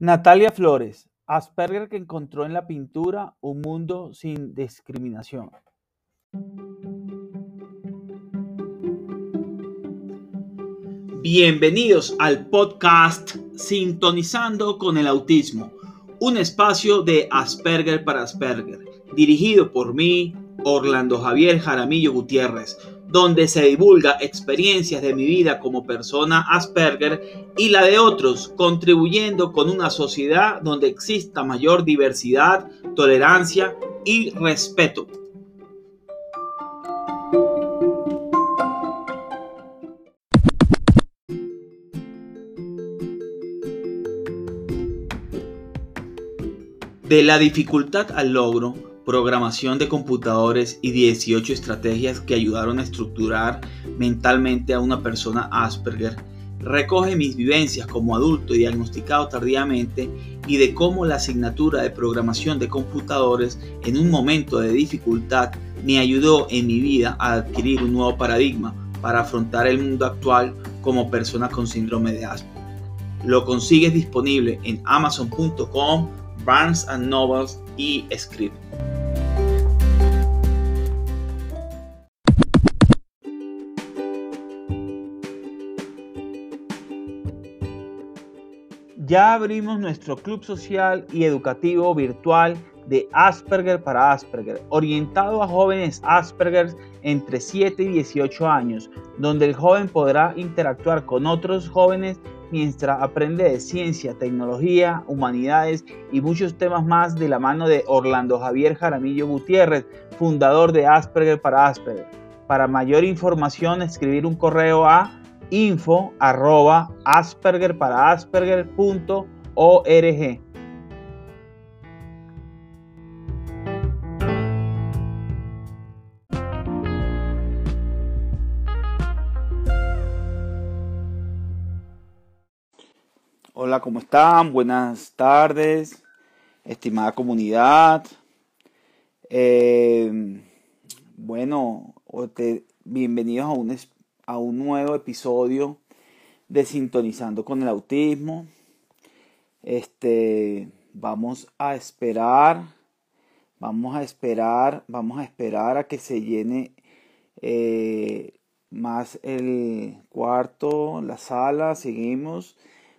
Natalia Flores, Asperger que encontró en la pintura un mundo sin discriminación. Bienvenidos al podcast Sintonizando con el Autismo, un espacio de Asperger para Asperger, dirigido por mí, Orlando Javier Jaramillo Gutiérrez, donde se divulga experiencias de mi vida como persona Asperger y la de otros, contribuyendo con una sociedad donde exista mayor diversidad, tolerancia y respeto. De la dificultad al logro, programación de computadores y 18 estrategias que ayudaron a estructurar mentalmente a una persona Asperger, recoge mis vivencias como adulto diagnosticado tardíamente y de cómo la asignatura de programación de computadores en un momento de dificultad me ayudó en mi vida a adquirir un nuevo paradigma para afrontar el mundo actual como persona con síndrome de Asperger. Lo consigues disponible en amazon.com Barnes Novels y Script. Ya abrimos nuestro club social y educativo virtual de Asperger para Asperger, orientado a jóvenes Asperger entre 7 y 18 años, donde el joven podrá interactuar con otros jóvenes mientras aprende de ciencia, tecnología, humanidades y muchos temas más de la mano de Orlando Javier Jaramillo Gutiérrez, fundador de Asperger para Asperger. Para mayor información, escribir un correo a info arroba asperger para asperger.org. Hola, ¿cómo están? Buenas tardes, estimada comunidad. Eh, bueno, bienvenidos a un, a un nuevo episodio de Sintonizando con el Autismo. Este, vamos a esperar, vamos a esperar, vamos a esperar a que se llene eh, más el cuarto, la sala, seguimos.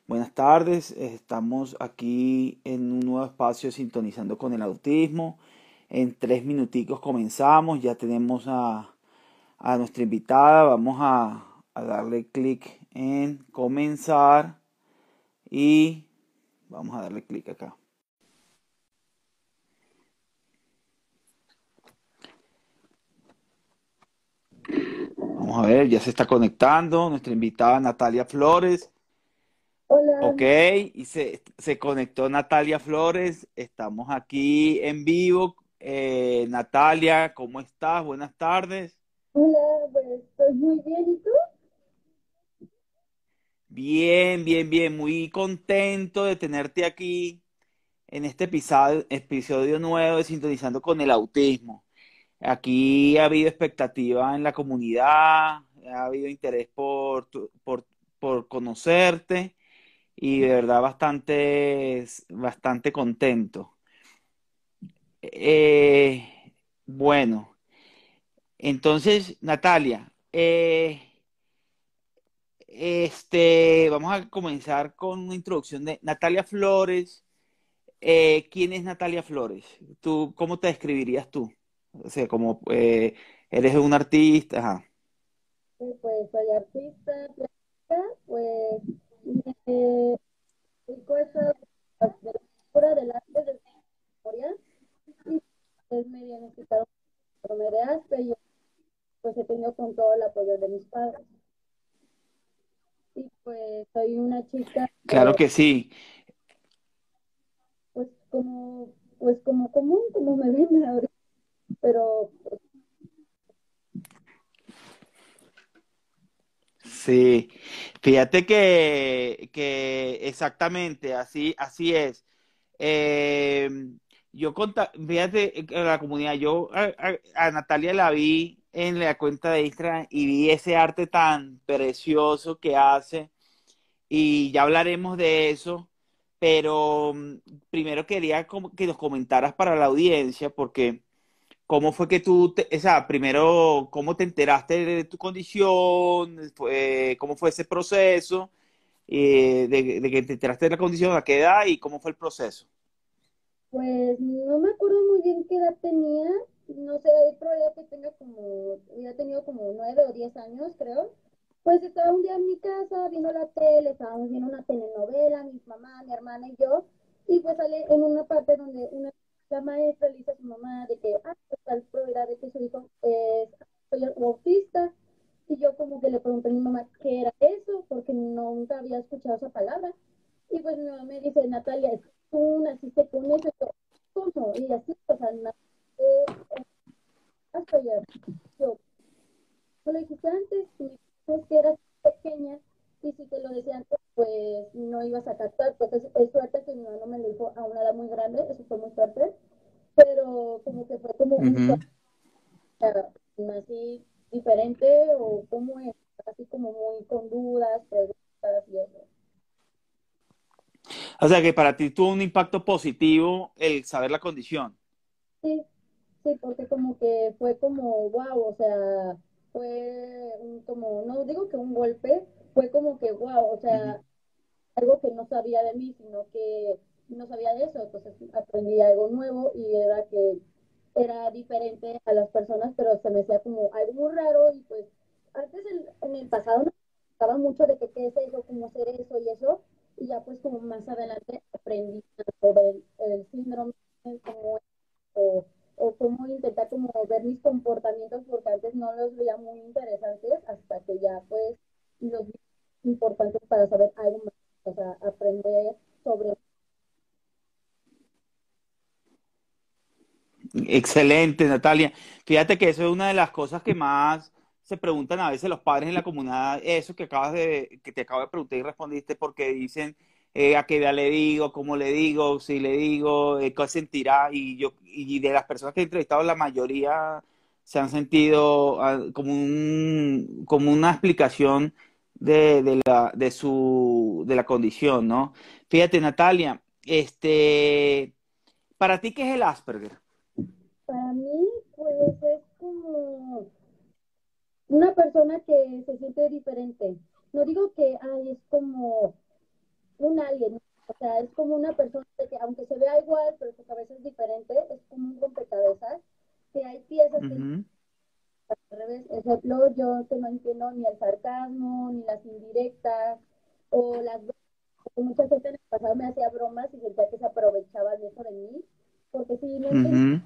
Buenas tardes, estamos aquí en un nuevo espacio sintonizando con el autismo. En tres minuticos comenzamos, ya tenemos a, nuestra invitada, vamos a, darle clic en comenzar y vamos a darle clic acá. Vamos a ver, ya se está conectando nuestra invitada Natalia Flores. Hola. Ok, y se, conectó Natalia Flores. Estamos aquí en vivo. Eh, Natalia, ¿cómo estás? Buenas tardes. Hola, pues estoy muy bien. ¿Y tú? Bien, bien, bien. Muy contento de tenerte aquí en este episodio, episodio nuevo de Sintonizando con el Autismo. Aquí ha habido expectativa en la comunidad, ha habido interés por, por, por conocerte y de verdad bastante, bastante contento. Eh, bueno, entonces, Natalia, eh, este, vamos a comenzar con una introducción de Natalia Flores. Eh, ¿quién es Natalia Flores? ¿Tú, ¿Cómo te describirías tú? O sea, como eres un artista. Ajá. Pues soy artista, pues eh, cosas de la historia y es me diagnosticaron de Aspe pues he tenido con todo el apoyo de mis padres. Y pues soy una chica. Claro que sí. Pues como, pues como común, como me ven ahorita, pero pues, Sí, fíjate que, que exactamente así, así es. Eh, yo conta, fíjate la comunidad, yo a, Natalia la vi en la cuenta de Instagram y vi ese arte tan precioso que hace y ya hablaremos de eso, pero mm, primero quería que nos comentaras para la audiencia, porque ¿cómo fue que tú, te, o sea, primero, cómo te enteraste de tu condición? ¿Cómo fue ese proceso? Eh, de, de, que te enteraste de la condición, a qué edad y cómo fue el proceso? Pues no me acuerdo muy bien qué edad tenía, no sé, probabilidad que tenga como, hubiera tenido como nueve o diez años, creo. Pues estaba un día en mi casa viendo la tele, estábamos viendo una telenovela, mi mamá, mi hermana y yo, y pues sale en una parte donde una la maestra le dice a su mamá de que, ah, pues tal probabilidad de que su hijo es autista, y yo como que le pregunté a mi mamá qué era eso, porque nunca había escuchado esa palabra, y pues mi mamá me dice, Natalia, tú naciste con eso, ¿cómo? Y así, o sea, hasta ya, yo, no lo dijiste antes, que eras pequeña y si te lo decía antes, pues no ibas a captar. Pues es, suerte que mi mamá no me lo dijo a una edad muy grande, eso fue muy fuerte, pero como que fue como un así diferente o como así como muy con dudas, preguntas y eso. O sea que para ti tuvo un impacto positivo el saber la condición. Sí, sí, porque como que fue como, wow, o sea, fue un, como, no digo que un golpe, fue como que, wow, o sea, algo que no sabía de mí, sino que no sabía de eso, entonces aprendí algo nuevo y era que era diferente a las personas, pero se me hacía como algo muy raro y pues antes en, el pasado me gustaba mucho de que qué es eso, cómo hacer eso y eso, y ya pues como más adelante aprendí sobre el, el síndrome, como o o cómo intentar como ver mis comportamientos porque antes no los veía muy interesantes hasta que ya pues los vi importantes para saber algo más, o sea, aprender sobre Excelente, Natalia. Fíjate que eso es una de las cosas que más se preguntan a veces los padres en la comunidad, eso que acabas de, que te acabo de preguntar y respondiste porque dicen, eh, a qué edad le digo, cómo le digo, si le digo, eh, qué sentirá. Y, yo, y de las personas que he entrevistado, la mayoría se han sentido ah, como, un, como una explicación de, de, la, de, su, de la condición, ¿no? Fíjate, Natalia, este, ¿para ti qué es el Asperger? Para mí, pues es como una persona que se siente diferente. No digo que ay, es como un alien. O sea, es como una persona que, aunque se vea igual, pero su cabeza es diferente, es como un rompecabezas, que hay piezas que al revés. Ejemplo, yo que no entiendo ni el sarcasmo, ni las indirectas, o las mucha gente en el pasado me hacía bromas y sentía que se aprovechaban de eso de mí, porque si no uh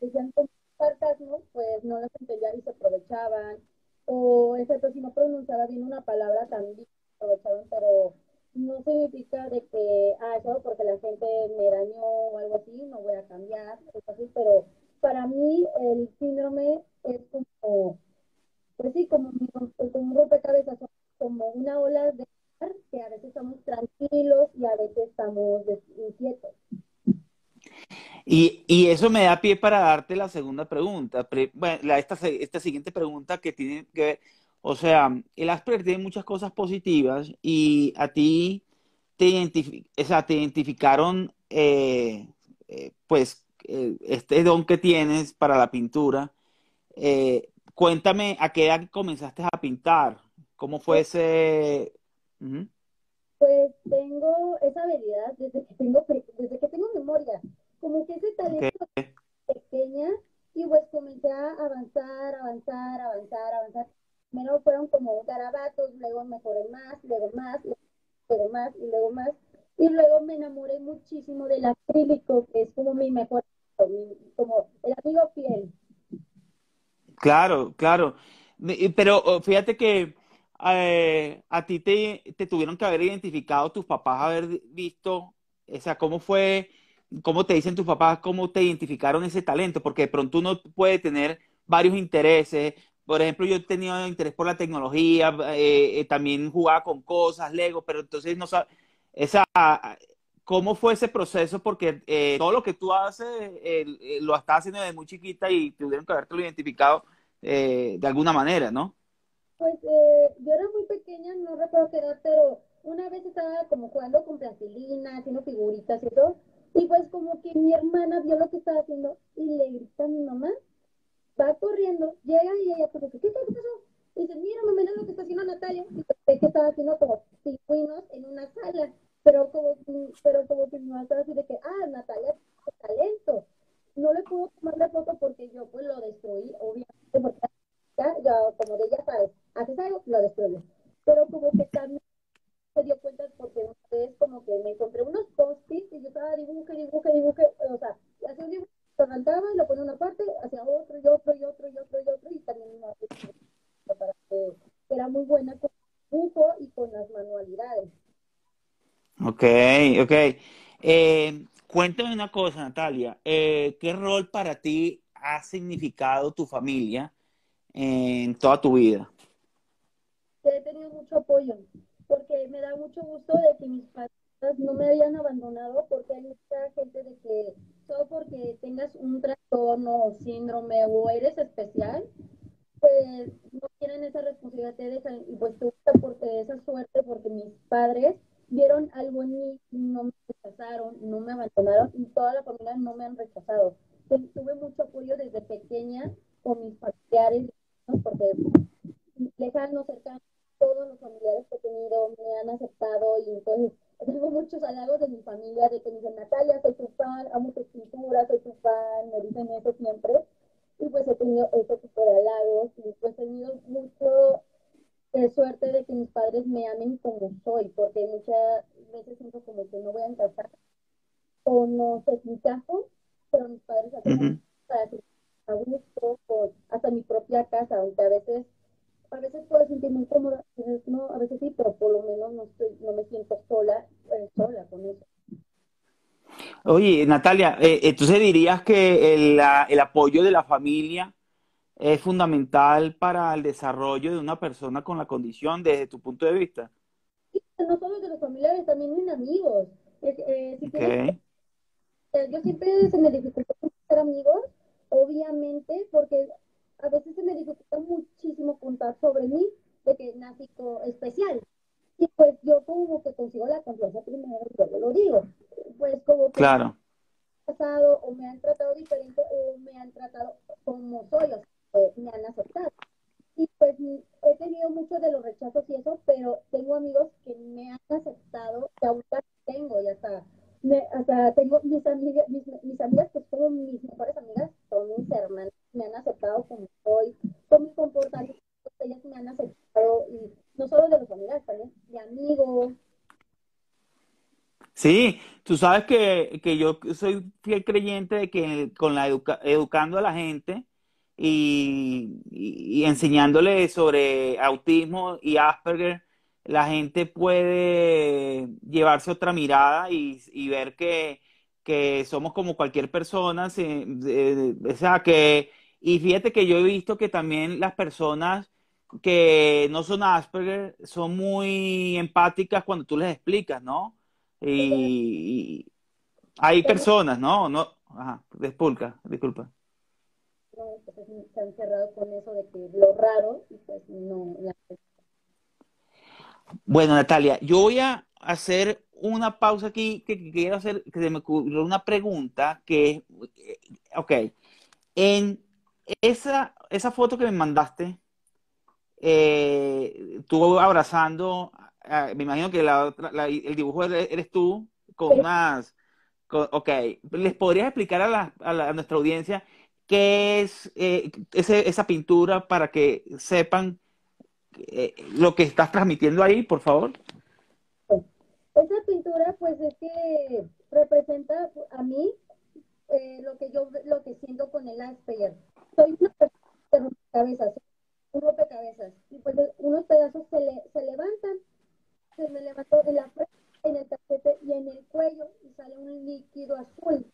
decían como sarcasmo, pues no las entendían y se aprovechaban, o ejemplo, si no pronunciaba bien una palabra también se aprovechaban, pero no significa de que, ah, eso porque la gente me dañó o algo así, no voy a cambiar, así, pero para mí el síndrome es como, pues sí, como, como un rompecabezas, como una ola de mar que a veces estamos tranquilos y a veces estamos inquietos. Y, y, eso me da pie para darte la segunda pregunta, bueno, esta, esta siguiente pregunta que tiene que ver o sea, el Asperger tiene muchas cosas positivas y a ti te, te identificaron, eh, eh, pues, eh, este don que tienes para la pintura. cuéntame a qué edad comenzaste a pintar, cómo fue pues ese... Pues tengo esa habilidad desde que tengo, desde que tengo memoria, como que ese talento pequeña y pues comencé a avanzar, avanzar, avanzar, avanzar primero fueron como garabatos, luego mejoré más, luego más, luego más y luego más. Y luego me enamoré muchísimo del acrílico, que es como mi mejor, como el amigo fiel. Claro, claro. Pero oh, fíjate que eh, a ti te, tuvieron que haber identificado tus papás, haber visto, o sea, cómo fue, cómo te dicen tus papás, cómo te identificaron ese talento, porque de pronto uno puede tener varios intereses, por ejemplo, yo he tenido interés por la tecnología, eh, eh, también jugaba con cosas, Lego, pero entonces no sabe, esa, ¿cómo fue ese proceso? Porque eh, todo lo que tú haces lo estás haciendo desde muy chiquita y tuvieron que haberte lo identificado de alguna manera, ¿no? Pues yo era muy pequeña, no recuerdo qué edad, pero una vez estaba como jugando con plastilina, haciendo figuritas y todo, y pues como que mi hermana vio lo que estaba haciendo y le grita a mi mamá, va corriendo, llega y ella pues ¿qué está pasó? Y dice, mira, mamá, mira lo que está haciendo Natalia. Y ve que estaba haciendo como pingüinos en una sala, pero como, pero como que mi mamá estaba así de que, ah, Natalia tiene talento. No le puedo tomar la foto porque yo pues lo destruí, obviamente, porque ya, ya como de ya sabes, haces algo, lo destruyes. Pero como que también se dio cuenta porque una vez como que me encontré unos post-its y yo estaba dibuje, dibuje, dibuje, o sea, hacía un dibujo, lo levantaba y lo ponía en una parte, hacía otro y otro y otro y otro y otro y también para que era muy buena con el dibujo y con las manualidades. Ok, ok. Eh, cuéntame una cosa, Natalia. Eh, ¿Qué rol para ti ha significado tu familia en toda tu vida? He tenido mucho apoyo porque me da mucho gusto de que mis padres no me habían abandonado, porque hay mucha gente de que solo porque tengas un trastorno síndrome o eres especial, pues no tienen esa responsabilidad y pues tuve esa suerte porque mis padres vieron algo en mí no me rechazaron, no me abandonaron y toda la familia no me han rechazado. tuve mucho apoyo desde pequeña con mis familiares, porque lejanos, cercanos, todos los familiares que he tenido me han aceptado y pues tengo muchos halagos de mi familia, de que me dicen, Natalia, soy tu fan, amo tus pinturas, soy tu fan, me dicen eso siempre. Y pues he tenido ese tipo de halagos y pues he tenido mucho eh, suerte de que mis padres me amen como soy, porque muchas veces siento como que no voy a encajar o no sé si encajo, pero mis padres hacen para que a gusto, hasta mi propia casa, aunque a veces a veces puedo sentirme incómoda, no, a veces sí, pero por lo menos no, estoy, no me siento sola, eh, sola con eso. Oye, Natalia, eh, entonces dirías que el, el, apoyo de la familia es fundamental para el desarrollo de una persona con la condición desde tu punto de vista. No solo de los familiares, también mis amigos. Eh, si okay. yo siempre se me dificultó ser amigos, obviamente, porque a veces se me dificulta muchísimo contar sobre mí, de que nací especial. Y pues yo como que consigo la confianza primero y luego lo digo. Pues como que claro. me han pasado o me han tratado diferente o me han tratado como soy, o sea, me han aceptado. Y pues he tenido muchos de los rechazos y eso, pero tengo amigos que me han aceptado, que aún tengo y hasta, me, hasta tengo mis amigas, mis, amigas que son mis mejores amigas, son mis hermanas me han aceptado como soy, con mi comportamiento, ellas me han aceptado, y no solo de los familiares, también de amigos. Sí, tú sabes que, que, yo soy fiel creyente de que con la educando a la gente y, enseñándole sobre autismo y Asperger, la gente puede llevarse otra mirada y, ver que, que, somos como cualquier persona, o sea, que y fíjate que yo he visto que también las personas que no son Asperger son muy empáticas cuando tú les explicas, ¿no? Y, hay personas, ¿no? no ajá, disculpa, disculpa. Se han cerrado con eso de que lo raro, y pues no. Bueno, Natalia, yo voy a hacer una pausa aquí que, quiero hacer, que se me ocurrió una pregunta que es, eh, ok, en esa, esa foto que me mandaste, eh, tú abrazando, me imagino que la, el dibujo eres tú, con unas... ok, ¿les podrías explicar a, a, nuestra audiencia qué es eh, esa pintura para que sepan eh, lo que estás transmitiendo ahí, por favor? Esa pintura, pues es que representa a mí eh, lo que yo lo que siento con el Asperger soy una persona de rompecabezas, un rompecabezas. Y pues unos pedazos se, le, se levantan, se me levantó en la frente, en el tapete y en el cuello y sale un líquido azul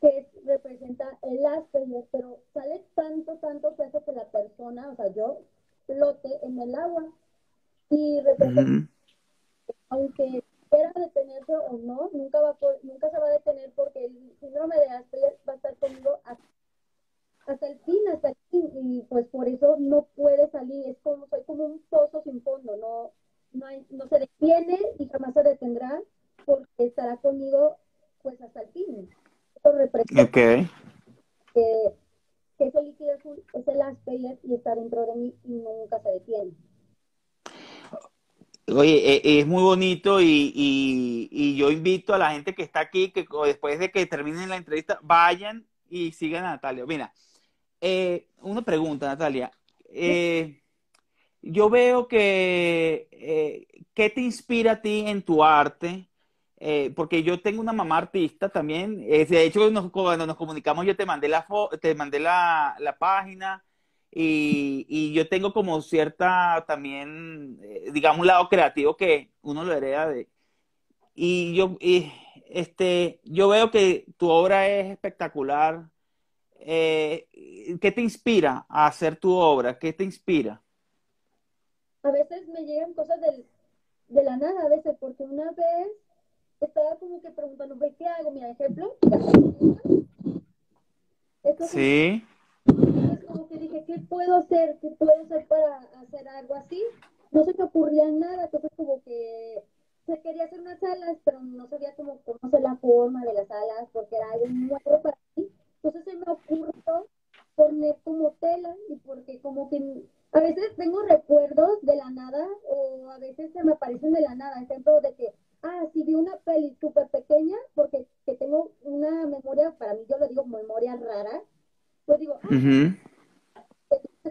que representa el Asperger, pero sale tanto, tanto que hace que la persona, o sea, yo flote en el agua aunque quiera detenerse o no, nunca va nunca se va a detener porque el síndrome de Asperger va a estar conmigo hasta hasta el fin, hasta el fin, y pues por eso no puede salir, es como, soy como un pozo sin fondo, no, no, no se detiene y estará conmigo pues hasta el fin. Eso representa Ok. que, que ese líquido azul es el Asperger y está dentro de mí y nunca se detiene. Oye, e- es muy bonito y, y- y yo invito a la gente que está aquí que después de que terminen la entrevista vayan y sigan a Natalia. Mira, eh, una pregunta, Natalia. Eh, yo veo que, eh, ¿qué te inspira a ti en tu arte? Eh, porque yo tengo una mamá artista también. Eh, de hecho, nos- cuando nos comunicamos, yo te mandé la, fo- te mandé la, la página y, y yo tengo como cierta también, eh, digamos, un lado creativo que uno lo hereda de... Y yo, y, este, yo veo que tu obra es espectacular. Eh, ¿qué te inspira a hacer tu obra? ¿Qué te inspira? A veces me llegan cosas del, de la nada, a veces, porque una vez estaba como que preguntando, "Ve, ¿qué hago? Mira, ejemplo, esto Sí, que dije, ¿qué puedo hacer? ¿Qué puedo hacer para hacer algo así? No se me ocurría nada, entonces como que se quería hacer unas alas, pero no sabía cómo, cómo hacer la forma de las alas, porque era algo nuevo para mí. Entonces se me ocurrió poner como tela, y porque como que a veces tengo recuerdos de la nada, o a veces se me aparecen de la nada, ejemplo de que, ah, si vi una peli súper pequeña, porque que tengo una memoria, para mí yo lo digo memoria rara, pues digo, ah,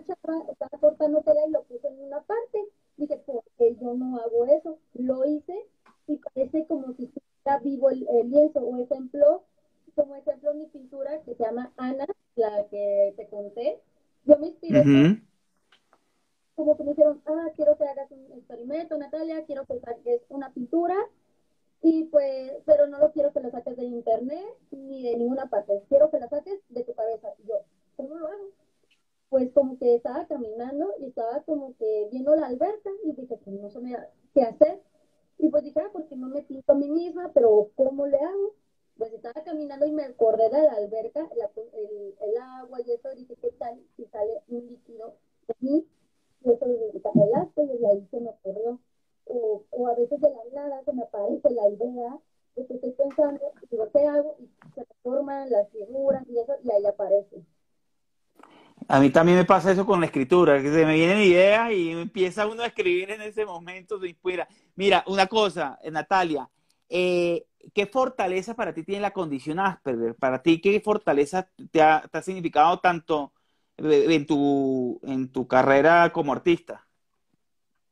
chava estaba cortando tela y lo puse en una parte. Dije, ¿por qué yo no hago eso? Lo hice y parece como si estuviera vivo el, el lienzo. O ejemplo, como ejemplo mi pintura que se llama Ana, la que te conté. Yo me inspiré, ujú. como que me dijeron, ah, quiero que hagas un experimento, Natalia, quiero que saques una pintura. Y pues, pero no lo quiero que lo saques de internet ni de ninguna parte. Quiero que la saques de tu cabeza. Y yo, ¿cómo lo hago? pues como que estaba caminando y estaba como que viendo la alberca y dije, pues no sabía qué Y pues dije, ah, porque no me pinto a mí misma, pero ¿cómo le hago? Pues estaba caminando y me acordé de la alberca, el, el agua y eso, dije, ¿qué tal si sale un líquido de mí? Y eso me pelaste y de ahí se me ocurrió. O, o a veces de la nada se me aparece la idea de que estoy pensando, y digo, ¿qué hago? Y se forman las figuras y eso, y ahí aparece. A mí también me pasa eso con la escritura, que se me vienen ideas y empieza uno a escribir en ese momento, se inspira. Mira, una cosa, eh, Natalia, eh, ¿qué fortaleza para ti tiene la condición Asperger? Para ti, ¿qué fortaleza te ha, te ha significado tanto eh, en tu, en tu carrera como artista?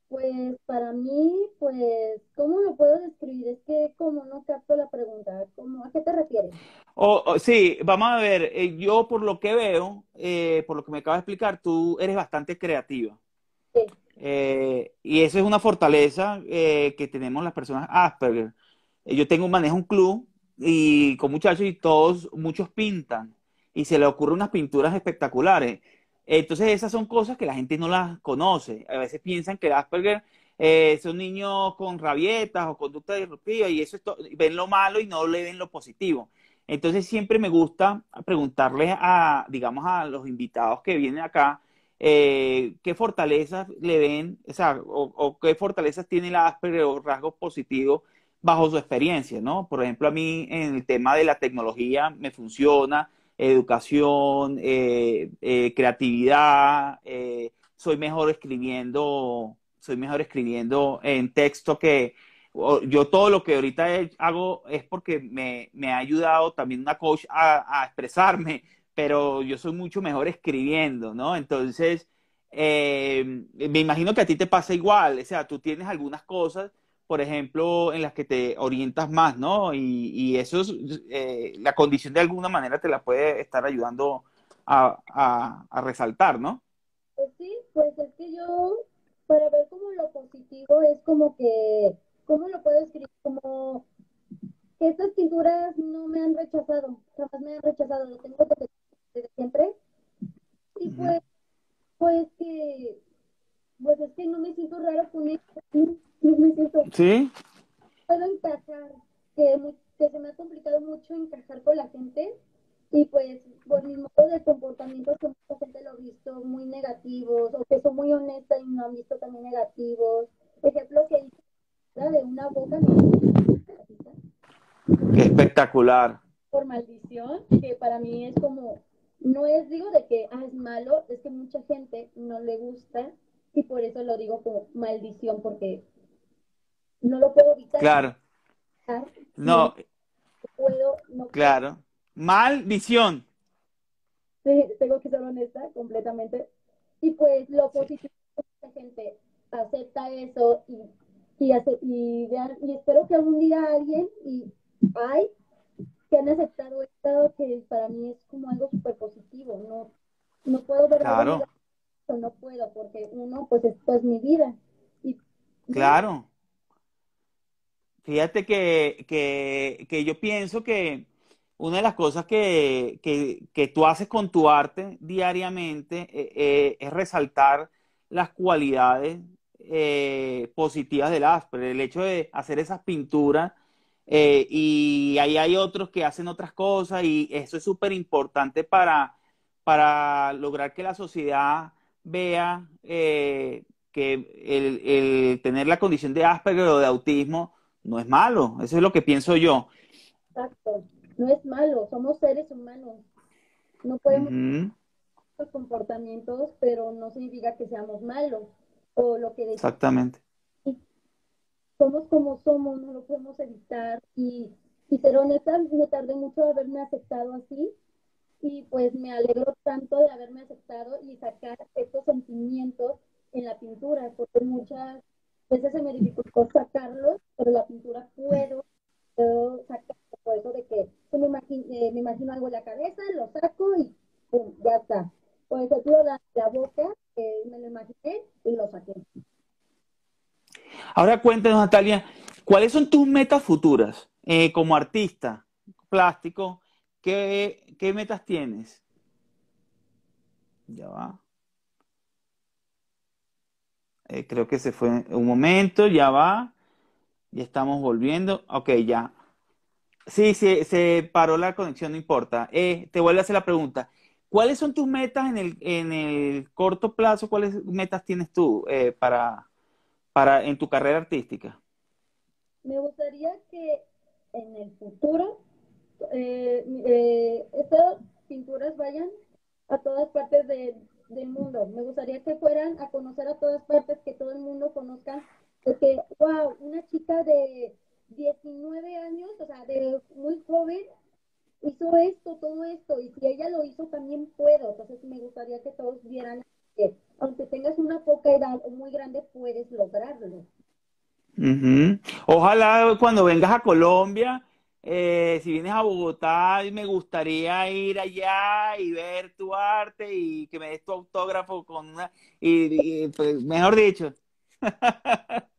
Pues para mí, pues, ¿cómo lo puedo describir? Es que como no capto la pregunta, ¿cómo, ¿a qué te refieres? O- o- sí, vamos a ver, eh, yo por lo que veo, eh, por lo que me acabas de explicar, tú eres bastante creativa. Sí, Eh, y eso es una fortaleza eh, que tenemos las personas Asperger. Eh, yo tengo, manejo un club y con muchachos y todos, muchos pintan y se les ocurren unas pinturas espectaculares. Entonces esas son cosas que la gente no las conoce. A veces piensan que el Asperger eh, son niños con rabietas o conducta disruptiva y eso es ven lo malo y no le ven lo positivo. Entonces siempre me gusta preguntarles a, digamos, a los invitados que vienen acá eh, qué fortalezas le ven, o sea, o, o qué fortalezas tiene el Asperger o rasgos positivos bajo su experiencia, ¿no? Por ejemplo, a mí en el tema de la tecnología me funciona, educación, eh, eh, creatividad, eh, soy mejor escribiendo, soy mejor escribiendo en texto que yo todo lo que ahorita hago es porque me, me ha ayudado también una coach a, a expresarme pero yo soy mucho mejor escribiendo, ¿no? Entonces, me imagino que a ti te pasa igual, o sea, tú tienes algunas cosas, por ejemplo, en las que te orientas más, ¿no? Y, y eso es, eh, la condición de alguna manera te la puede estar ayudando a, a- a resaltar, ¿no? pues sí, pues es que yo, para ver como lo positivo, es como que, ¿cómo lo puedo escribir? Como que estas pinturas no me han rechazado, jamás me han rechazado, lo tengo desde, desde siempre. Y pues, pues que, pues es que no me siento raro con esto, Sí, puedo encajar, que, que se me ha complicado mucho encajar con la gente y pues por mi modo de comportamiento que mucha gente lo ha visto muy negativos o que son muy honestas y no han visto también negativos. Ejemplo que hice de una boca. Qué espectacular. Por maldición, que para mí es como, no es digo de que ah, es malo, es que mucha gente no le gusta y por eso lo digo como maldición, porque no lo puedo evitar. Claro. No. no puedo, no claro. Maldición. Sí, tengo que ser honesta completamente. Y pues lo positivo es que mucha gente acepta eso y y, hace, y, y espero que algún día alguien, y hay, que han aceptado esto, que para mí es como algo súper positivo, no, no puedo ver claro. no puedo, porque uno, pues esto es mi vida. Y, claro. Fíjate que, que, que, yo pienso que una de las cosas que, que, que tú haces con tu arte diariamente eh, eh, es resaltar las cualidades eh, positivas del Asper, el hecho de hacer esas pinturas y ahí hay otros que hacen otras cosas y eso es súper importante para, para lograr que la sociedad vea que el, el, tener la condición de Asperger o de autismo no es malo, eso es lo que pienso yo. Exacto, no es malo, somos seres humanos, no podemos uh comportamientos, pero no significa que seamos malos o lo que Exactamente. Somos como somos, no lo podemos evitar y, y ser honesta, me tardé mucho de haberme aceptado así y pues me alegro tanto de haberme aceptado y sacar estos sentimientos en la pintura, porque muchas veces se me dificultó sacarlos, pero la pintura puedo, puedo sacar por eso de que me imagino, eh, me imagino algo en la cabeza, lo saco y pum, ya está. Por eso tuve la, la boca me lo imaginé y lo saqué. Ahora cuéntanos, Natalia, ¿cuáles son tus metas futuras eh, como artista plástico? ¿Qué, ¿Qué metas tienes? Ya va. Eh, creo que se fue un momento, ya va. Ya estamos volviendo. Ok, ya. Sí, sí, se paró la conexión, no importa. Eh, te vuelvo a hacer la pregunta. ¿Cuáles son tus metas en el, en el corto plazo? ¿Cuáles metas tienes tú eh, para, para en tu carrera artística? Me gustaría que en el futuro eh, eh, estas pinturas vayan a todas partes del mundo. Me gustaría que fueran a conocer a todas partes, que todo el mundo conozca, porque, wow, una chica de 19 años, o sea, de muy joven, hizo esto, todo esto, y si ella lo hizo, también puedo. Entonces me gustaría que todos vieran que aunque tengas una poca edad o muy grande, puedes lograrlo. Ojalá cuando vengas a Colombia, eh, si vienes a Bogotá, me gustaría ir allá y ver arte y que me des tu autógrafo con una, y, pues, mejor dicho.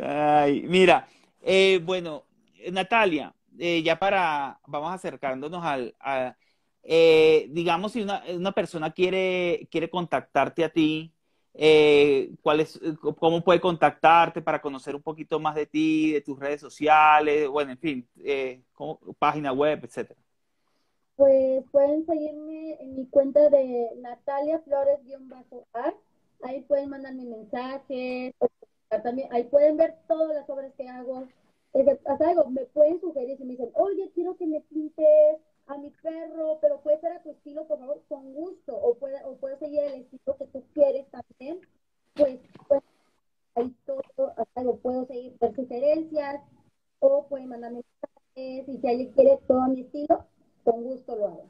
Ay, mira, eh, bueno, Natalia, eh, ya para, vamos acercándonos al, a, eh, digamos, si una, una, persona quiere, quiere contactarte a ti, eh, ¿cuál es, ¿cómo puede contactarte para conocer un poquito más de ti, de tus redes sociales, bueno, en fin, página web, etcétera? Pues pueden seguirme en mi cuenta de Natalia Flores-Art, ahí pueden mandarme mensajes, también, ahí pueden ver todas las obras que hago, hasta algo, me pueden sugerir si me dicen, oye, quiero que me pintes a mi perro, pero puede ser a tu estilo, por favor, con gusto, o puede, o puede seguir el estilo que tú quieres también, pues, pues ahí todo, hasta algo, puedo seguir ver sugerencias, o pueden mandarme mensajes, y si alguien quiere todo mi estilo, con gusto lo hago.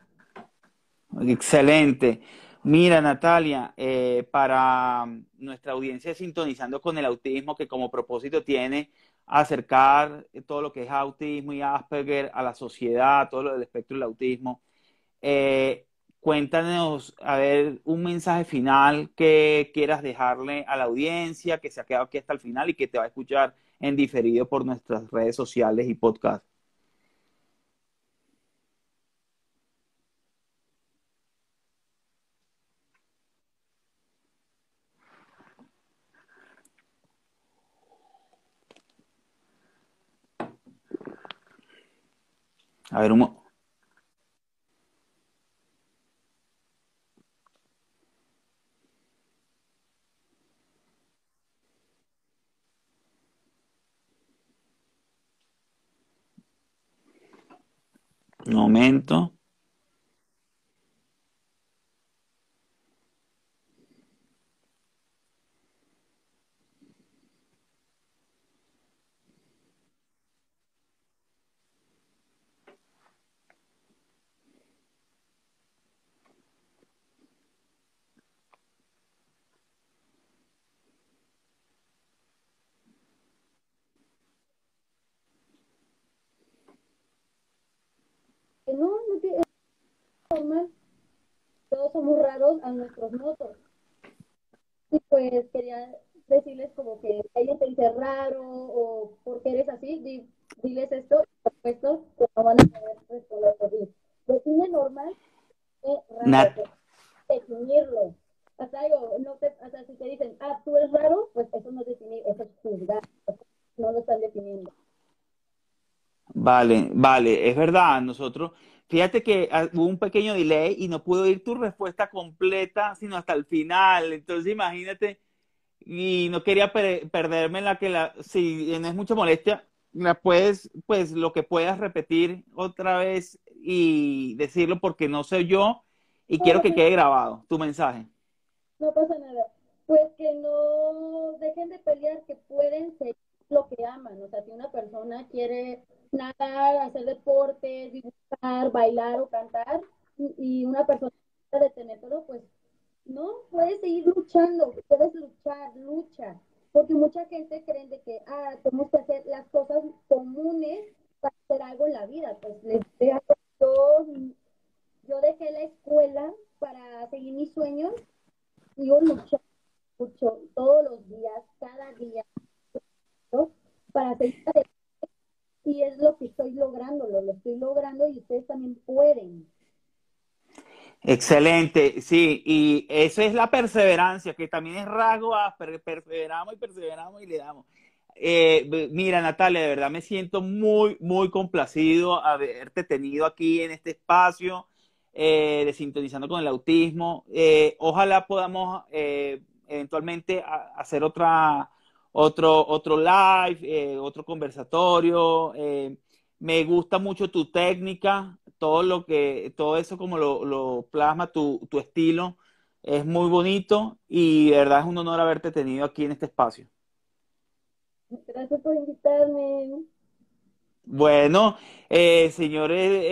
Excelente. Mira, Natalia, eh, para nuestra audiencia sintonizando con el autismo, que como propósito tiene acercar todo lo que es autismo y Asperger a la sociedad, todo lo del espectro del autismo. Eh, cuéntanos, a ver, un mensaje final que quieras dejarle a la audiencia que se ha quedado aquí hasta el final y que te va a escuchar en diferido por nuestras redes sociales y podcast. A ver, un, mo- un momento. Normal. Todos somos raros a nuestros motos. Y pues quería decirles como que alguien te dice raro o por qué eres así, diles esto por supuesto que no van a poder responder así. Define normal es raro, definirlo. Hasta algo, no te, hasta si te dicen, ah, tú eres raro, pues eso no es definir, eso es juzgar, no lo están definiendo. Vale, vale, es verdad. Nosotros, fíjate que ah, hubo un pequeño delay y no pude oír tu respuesta completa, sino hasta el final. Entonces, imagínate, y no quería perderme la que la, si no es mucha molestia, la puedes, pues lo que puedas repetir otra vez y decirlo porque no sé yo y quiero que quede grabado tu mensaje. No pasa nada. Pues que no dejen de pelear, que pueden ser lo que aman. O sea, si una persona quiere nadar, hacer deporte, dibujar, bailar o cantar, y una persona quiere detenerlo, pues no, puedes seguir luchando, puedes luchar, lucha. Porque mucha gente cree de que, ah, tenemos que hacer las cosas comunes para hacer algo en la vida. Pues les yo, yo dejé la escuela para seguir mis sueños y yo lucho, lucho todos los días, cada día, para seguir y es lo que estoy logrando, lo, estoy logrando y ustedes también pueden. Excelente, sí, y eso es la perseverancia, que también es rasgo perseveramos y perseveramos y le damos. Eh, mira, Natalia, de verdad me siento muy, muy complacido haberte tenido aquí en este espacio eh, de Sintonizando con el Autismo. Eh, ojalá podamos eventualmente hacer otra otro, otro live, eh, otro conversatorio. Eh, me gusta mucho tu técnica, todo lo que, todo eso como lo, plasma tu, tu, estilo. Es muy bonito y de verdad es un honor haberte tenido aquí en este espacio. Gracias por invitarme. Bueno, eh, señores,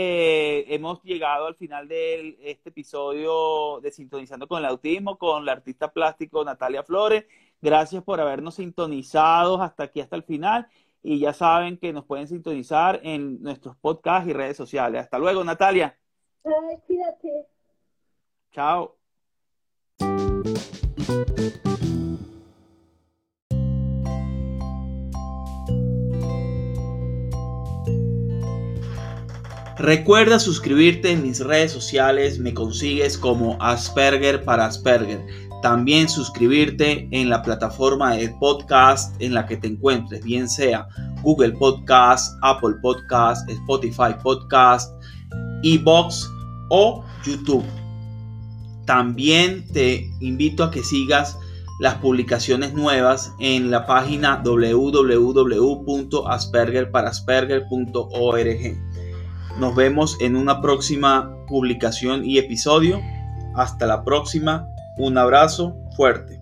hemos llegado al final de este episodio de Sintonizando con el Autismo con la artista plástico Natalia Flores. Gracias por habernos sintonizado hasta aquí, hasta el final. Y ya saben que nos pueden sintonizar en nuestros podcasts y redes sociales. Hasta luego, Natalia. Ay, cuídate. Chao. Recuerda suscribirte en mis redes sociales, me consigues como Asperger para Asperger. También suscribirte en la plataforma de podcast en la que te encuentres, bien sea Google Podcast, Apple Podcast, Spotify Podcast, Ebox o YouTube. También te invito a que sigas las publicaciones nuevas en la página www.aspergerparasperger.org. Nos vemos en una próxima publicación y episodio. Hasta la próxima. Un abrazo fuerte.